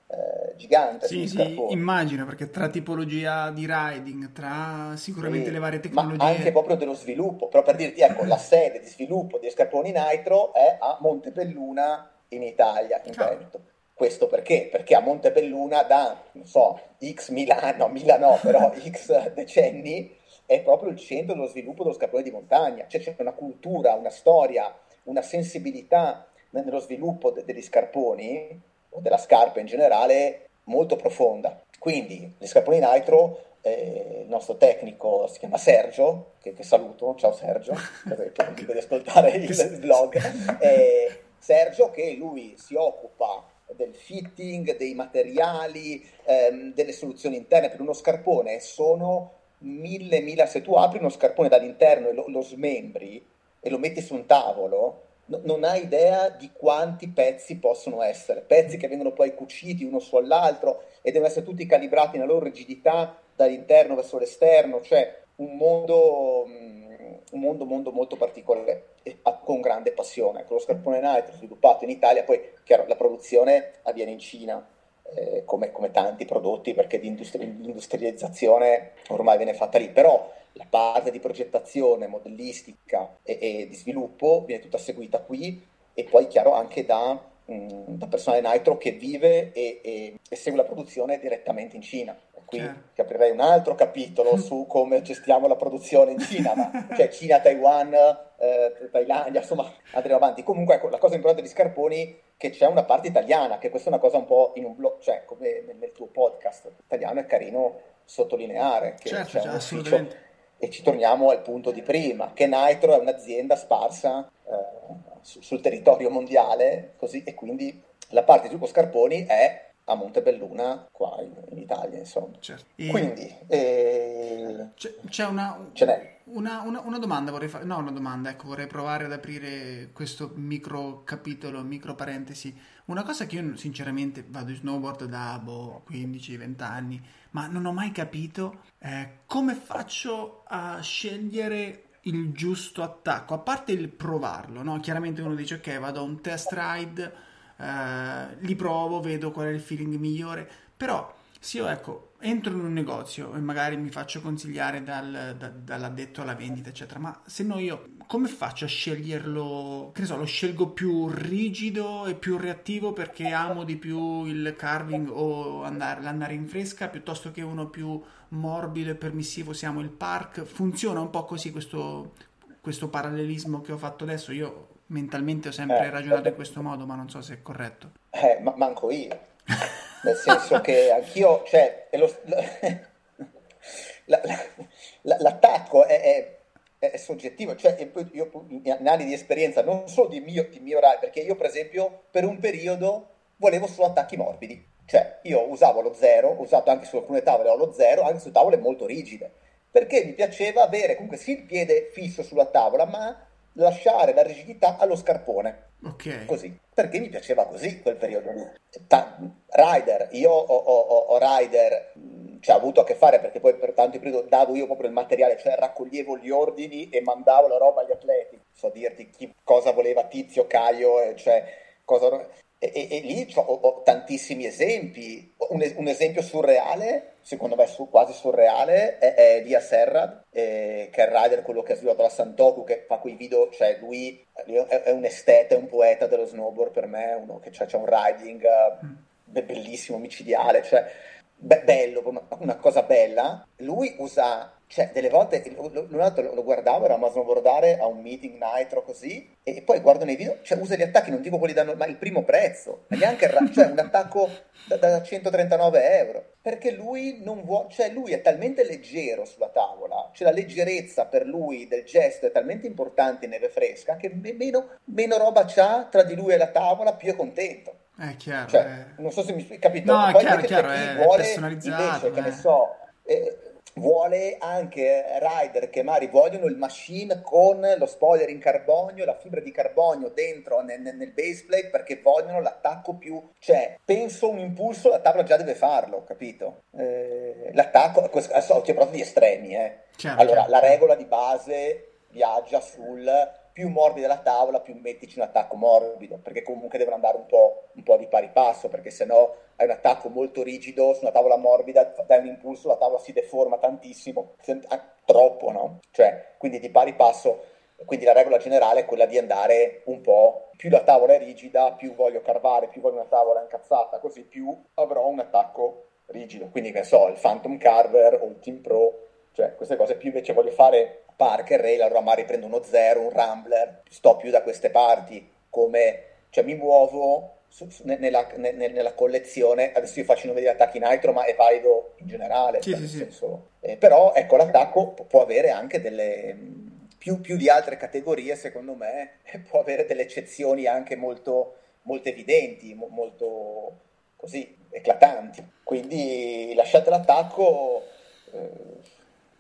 Speaker 1: eh, gigante.
Speaker 2: Sì, sì, immagino, perché tra tipologia di riding, tra sicuramente sì, le varie tecnologie...
Speaker 1: Ma anche proprio dello sviluppo, però per dirti, ecco, la sede di sviluppo di scarponi Nitro è a Montebelluna in Italia, in Ciao. Veneto. Questo perché? Perché a Montebelluna da, non so, x Milano, Milano però x decenni è proprio il centro dello sviluppo dello scarpone di montagna, cioè c'è una cultura, una storia, una sensibilità nello sviluppo de- degli scarponi o della scarpa in generale molto profonda. Quindi gli scarponi nitro, eh, il nostro tecnico si chiama Sergio, che, che saluto, ciao Sergio, di ascoltare il blog, eh, Sergio che lui si occupa del fitting, dei materiali, ehm, delle soluzioni interne per uno scarpone sono mille, mila, se tu apri uno scarpone dall'interno e lo, lo smembri e lo metti su un tavolo, no, non hai idea di quanti pezzi possono essere, pezzi che vengono poi cuciti uno sull'altro e devono essere tutti calibrati nella loro rigidità dall'interno verso l'esterno, cioè un mondo, mm, un mondo, mondo molto particolare e con grande passione. Con lo scarpone Nitro sviluppato in Italia, poi chiaro, la produzione avviene in Cina, eh, come, come, tanti prodotti perché l'industrializzazione ormai viene fatta lì, però la parte di progettazione, modellistica e, e di sviluppo viene tutta seguita qui e poi chiaro anche da, mh, mm, da personale Nitro che vive e, e, e, segue la produzione direttamente in Cina. Qui certo. aprirei un altro capitolo su come gestiamo la produzione in Cina, ma cioè Cina, Taiwan, eh, Thailandia, insomma andremo avanti. Comunque ecco, la cosa importante di Scarponi che c'è una parte italiana, che questa è una cosa un po' in un blog, cioè come nel tuo podcast italiano è carino sottolineare che
Speaker 2: certo,
Speaker 1: c'è
Speaker 2: cioè, un ufficio
Speaker 1: e ci torniamo al punto di prima, che Nitro è un'azienda sparsa eh, su, sul territorio mondiale così, e quindi la parte di Giuco Scarponi è a Montebelluna qua in, in Italia insomma certo. e... quindi eh...
Speaker 2: c'è, c'è, una, una, una, una, domanda vorrei fare no una domanda ecco vorrei provare ad aprire questo micro capitolo micro parentesi una cosa che io sinceramente vado in snowboard da boh, 15-20 anni ma non ho mai capito eh, come faccio a scegliere il giusto attacco a parte il provarlo no? chiaramente uno dice ok vado a un test ride eh, li provo, vedo qual è il feeling migliore, però se io ecco, entro in un negozio e magari mi faccio consigliare dal, da, dall'addetto alla vendita, eccetera, ma se no io come faccio a sceglierlo? Che ne so, lo scelgo più rigido e più reattivo perché amo di più il carving o andare, l'andare in fresca piuttosto che uno più morbido e permissivo, siamo il park. Funziona un po' così questo, questo parallelismo che ho fatto adesso. Io mentalmente ho sempre eh, ragionato in questo modo, ma non so se è corretto.
Speaker 1: Eh, ma manco io. nel senso che anch'io, cioè, lo, la, la, l'attacco è, è, è, soggettivo, cioè io in anni di esperienza, non solo di mio, di mio orario, perché io per esempio per un periodo volevo solo attacchi morbidi, cioè io usavo lo zero, ho usato anche su alcune tavole ho lo zero, anche su tavole molto rigide, perché mi piaceva avere comunque sì il piede fisso sulla tavola, ma lasciare la rigidità allo scarpone.
Speaker 2: Ok.
Speaker 1: Così, perché mi piaceva così quel periodo lì. Ta- rider, io ho, ho, ho rider, mh, cioè, ho avuto a che fare perché poi per tanto periodo davo io proprio il materiale, cioè raccoglievo gli ordini e mandavo la roba agli atleti. So dirti chi, cosa voleva Tizio, Caio, cioè cosa e, e, e lì ho, ho, tantissimi esempi. Un, un, esempio surreale, secondo me su, quasi surreale, è, è Lia Serrad, eh, che è il rider, quello che ha sviluppato la Santoku, che fa quei video, cioè lui è, è un esteta, è un poeta dello snowboard per me, uno che ha un riding uh, bellissimo, micidiale, cioè be- bello, una, cosa bella. Lui usa cioè, delle volte lo, lo guardavo, eravamo a snowboardare a un meeting nitro così, e poi guardo nei video, cioè usa gli attacchi, non dico quelli da ma il primo prezzo, ma neanche il, cioè un attacco da, da, 139 euro. Perché lui non vuole, cioè lui è talmente leggero sulla tavola, cioè la leggerezza per lui del gesto è talmente importante in neve fresca che meno, meno roba c'ha tra di lui e la tavola, più è contento.
Speaker 2: È chiaro.
Speaker 1: Cioè,
Speaker 2: è...
Speaker 1: Non so se mi spiego, capito?
Speaker 2: No,
Speaker 1: poi
Speaker 2: chiaro, chiaro,
Speaker 1: chi
Speaker 2: è
Speaker 1: vuole
Speaker 2: personalizzato.
Speaker 1: Invece, che ne so... Eh, vuole anche rider che magari vogliono il machine con lo spoiler in carbonio, la fibra di carbonio dentro nel, nel baseplate perché vogliono l'attacco più, cioè penso un impulso la tavola già deve farlo, capito? Eh, l'attacco, adesso ti ho proprio di estremi, eh.
Speaker 2: Chiaro,
Speaker 1: allora
Speaker 2: chiaro.
Speaker 1: la regola di base viaggia sul più morbida la tavola, più mettici un attacco morbido, perché comunque devono andare un po', un po di pari passo, perché se no hai un attacco molto rigido su una tavola morbida, dai un impulso, la tavola si deforma tantissimo, ah, troppo, no? Cioè, quindi di pari passo, quindi la regola generale è quella di andare un po', più la tavola è rigida, più voglio carvare, più voglio una tavola incazzata, così più avrò un attacco rigido. Quindi, che so, il Phantom Carver o il Team Pro, cioè queste cose più invece voglio fare Parker, Rail, allora magari prendo uno zero, un Rambler, sto più da queste parti, come, cioè mi muovo su, su, nella, nella, nella, collezione, adesso io faccio i nomi degli attacchi Nitro, ma è valido in generale,
Speaker 2: sì,
Speaker 1: cioè,
Speaker 2: sì,
Speaker 1: senso, eh, però ecco l'attacco può avere anche delle, più, più, di altre categorie secondo me, può avere delle eccezioni anche molto, molto evidenti, mo, molto così eclatanti, quindi lasciate l'attacco... Eh,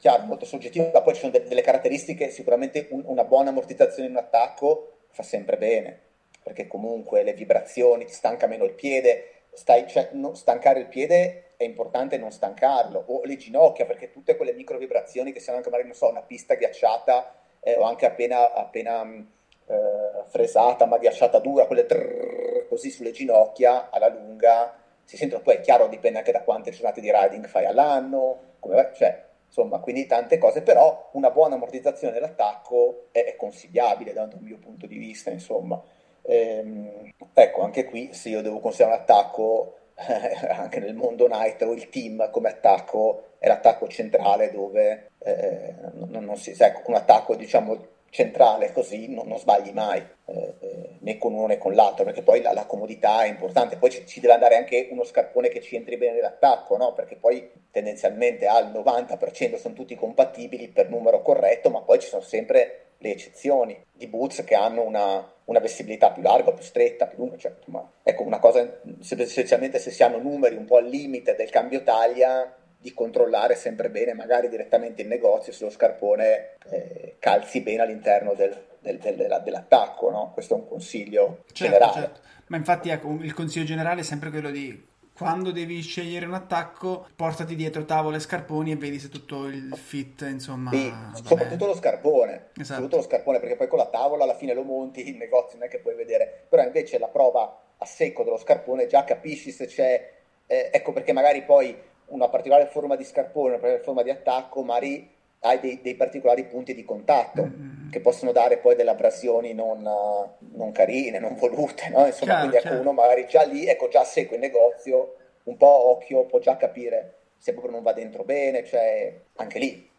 Speaker 1: chiaro, molto soggettivo, poi ci sono de- delle caratteristiche, sicuramente un- una buona ammortizzazione in un attacco fa sempre bene, perché comunque le vibrazioni ti stanca meno il piede, stai, cioè, no, stancare il piede è importante non stancarlo, o le ginocchia, perché tutte quelle micro vibrazioni che siano anche magari, non so, una pista ghiacciata eh, o anche appena, appena eh, fresata, ma ghiacciata dura, quelle trrr, così sulle ginocchia, alla lunga, si sentono, poi è chiaro, dipende anche da quante giornate di riding fai all'anno, come, cioè, insomma, quindi tante cose, però una buona ammortizzazione dell'attacco è, è consigliabile dal mio punto di vista, insomma. Ehm, ecco, anche qui se io devo considerare un attacco, eh, anche nel mondo Nitro, il team come attacco è l'attacco centrale dove eh, non, non, si, ecco, un attacco diciamo centrale così non, non sbagli mai eh, eh, né con uno né con l'altro perché poi la, la comodità è importante poi ci, ci, deve andare anche uno scarpone che ci entri bene nell'attacco no? perché poi tendenzialmente al 90% sono tutti compatibili per numero corretto ma poi ci sono sempre le eccezioni di boots che hanno una, una vestibilità più larga, più stretta, più lunga. Cioè, ma, ecco, una cosa, essenzialmente se si hanno numeri un po' al limite del cambio taglia, di controllare sempre bene, magari direttamente in negozio, se lo scarpone eh, calzi bene all'interno del, del, del, dell'attacco. No? Questo è un consiglio
Speaker 2: certo,
Speaker 1: generale.
Speaker 2: Certo. Ma infatti ecco, il consiglio generale è sempre quello di quando devi scegliere un attacco, portati dietro tavole e scarponi e vedi se tutto il fit, insomma.
Speaker 1: Sì, soprattutto lo scarpone.
Speaker 2: Esatto.
Speaker 1: Soprattutto lo scarpone, perché poi con la tavola alla fine lo monti, il negozio non è che puoi vedere. Però invece la prova a secco dello scarpone già capisci se c'è. Eh, ecco perché magari poi una particolare forma di scarpone, una particolare forma di attacco, magari hai dei, dei particolari punti di contatto mm-hmm. che possono dare poi delle abrasioni non, non carine, non volute, no? Insomma, chiaro, quindi ecco uno magari già lì, ecco già segue il negozio, un po' occhio, può già capire se proprio non va dentro bene, cioè anche lì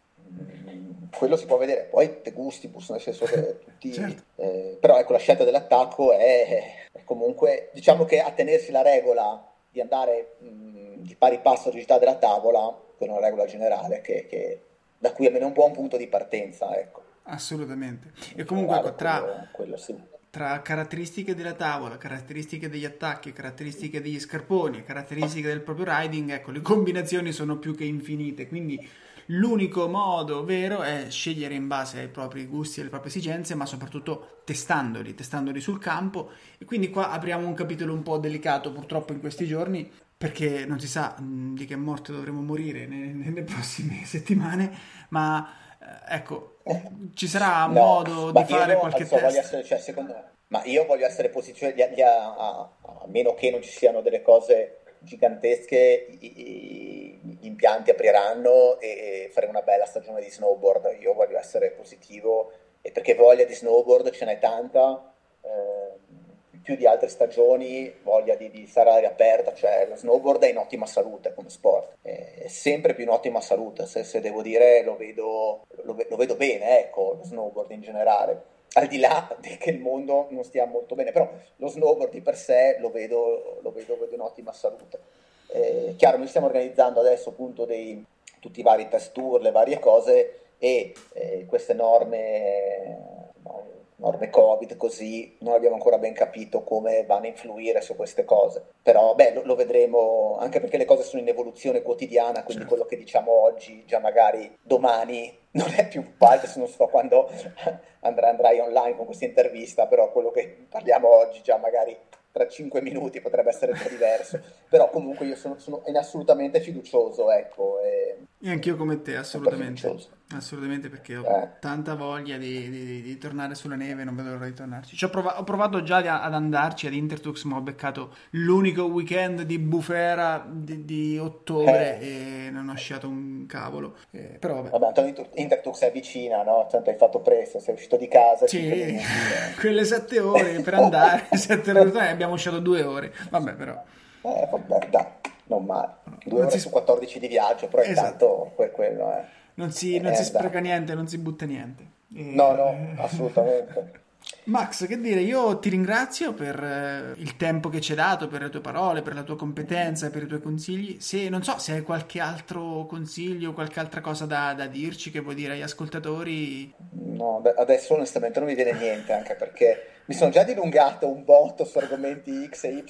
Speaker 1: quello si può vedere, poi te gustibus, nel senso che tutti... certo. eh, però ecco la scelta dell'attacco è, è comunque, diciamo che a tenersi la regola di andare mh, di pari passo alla rigidità della tavola, è una regola generale che, che, da cui almeno un buon punto di partenza. Ecco.
Speaker 2: Assolutamente. E comunque ecco, tra, quello, quello sì. tra, caratteristiche della tavola, caratteristiche degli attacchi, caratteristiche degli scarponi, caratteristiche del proprio riding, ecco, le combinazioni sono più che infinite. Quindi l'unico modo vero è scegliere in base ai propri gusti e alle proprie esigenze, ma soprattutto testandoli, testandoli sul campo. E quindi qua apriamo un capitolo un po' delicato purtroppo in questi giorni, perché non si sa di che morte dovremo morire nelle, prossime settimane, ma eh, ecco, ci sarà no, modo di fare qualche so, test?
Speaker 1: Essere, cioè, secondo me, ma io voglio essere positivo, a, a, meno che non ci siano delle cose gigantesche, i, gli impianti apriranno e faremo una bella stagione di snowboard. Io voglio essere positivo e perché voglia di snowboard ce n'è tanta. Eh, più di altre stagioni voglia di, di stare all'aria aperta, cioè lo snowboard è in ottima salute come sport, è sempre più in ottima salute, se, se devo dire lo vedo, lo, lo vedo bene, ecco, lo snowboard in generale al di là che il mondo non stia molto bene, però lo snowboard di per sé lo vedo, lo vedo, vedo in ottima salute. Eh, chiaro, noi stiamo organizzando adesso appunto dei, tutti i vari test tour, le varie cose e eh, queste norme norme Covid, così non abbiamo ancora ben capito come vanno a influire su queste cose. Però beh, lo, lo vedremo anche perché le cose sono in evoluzione quotidiana, quindi certo. quello che diciamo oggi, già magari domani non è più valido, non so quando andrai, andrai online con questa intervista, però quello che parliamo oggi già magari tra cinque minuti potrebbe essere po' diverso, però comunque io sono, sono assolutamente fiducioso, ecco. E,
Speaker 2: e anch'io come te, assolutamente. Assolutamente perché ho eh. tanta voglia di, di, di, tornare sulla neve, non vedo l'ora di tornarci. Ho, prov- ho, provato già ad andarci ad Intertux, ma ho beccato l'unico weekend di bufera di, di ottobre eh. e non ho sciato un cavolo. Eh, però vabbè.
Speaker 1: Vabbè, tanto Intertux è vicina, no? Tanto hai fatto presto, sei uscito di casa.
Speaker 2: Sì, quelle sette ore per andare, sette ore abbiamo sciato due ore. Vabbè, però.
Speaker 1: Eh, vabbè, dai, non male. Due non ore si... su 14 di viaggio, però esatto. intanto que- quello è
Speaker 2: non si, non eh, si spreca niente, non si butta niente.
Speaker 1: E... No, no, assolutamente.
Speaker 2: Max, che dire, io ti ringrazio per eh, il tempo che ci hai dato, per le tue parole, per la tua competenza, per i tuoi consigli. Se non so se hai qualche altro consiglio, qualche altra cosa da, da dirci che vuoi dire agli ascoltatori.
Speaker 1: No, adesso onestamente non mi viene niente, anche perché mi sono già dilungato un botto su argomenti X e Y,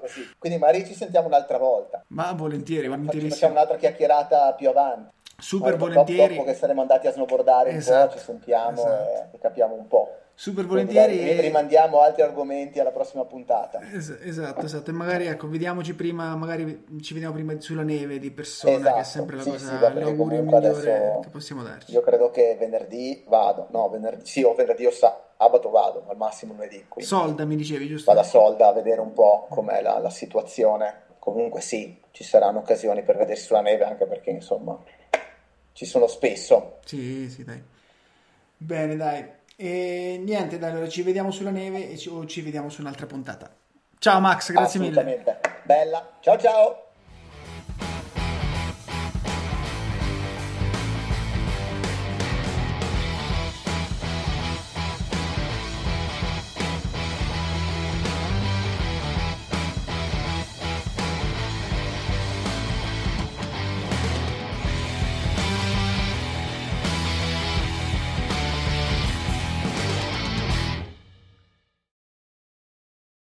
Speaker 1: così. Quindi magari ci sentiamo un'altra volta.
Speaker 2: Ma volentieri, volentieri.
Speaker 1: Facciamo un'altra chiacchierata più avanti.
Speaker 2: Super allora, volentieri.
Speaker 1: Dopo che saremo andati a snowboardare esatto, un po', ci sentiamo esatto. e, capiamo un po'.
Speaker 2: Super volentieri.
Speaker 1: E rimandiamo altri argomenti alla prossima puntata.
Speaker 2: Es- esatto, esatto. E magari ecco, vediamoci prima, magari ci vediamo prima sulla neve di persona, esatto. che è esatto. sempre la sì, cosa, sì, l'augurio migliore che possiamo darci.
Speaker 1: Io credo che venerdì vado, no, venerdì, sì, o venerdì o sabato vado, al massimo lunedì.
Speaker 2: Solda mi dicevi, giusto?
Speaker 1: Vado a Solda a vedere un po' com'è la, la situazione. Comunque sì, ci saranno occasioni per vedersi sulla neve, anche perché insomma ci sono spesso.
Speaker 2: Sì, sì, dai. Bene, dai. E niente, dai, allora ci vediamo sulla neve ci, o ci vediamo su un'altra puntata. Ciao Max, grazie
Speaker 1: mille. Bella. Ciao ciao.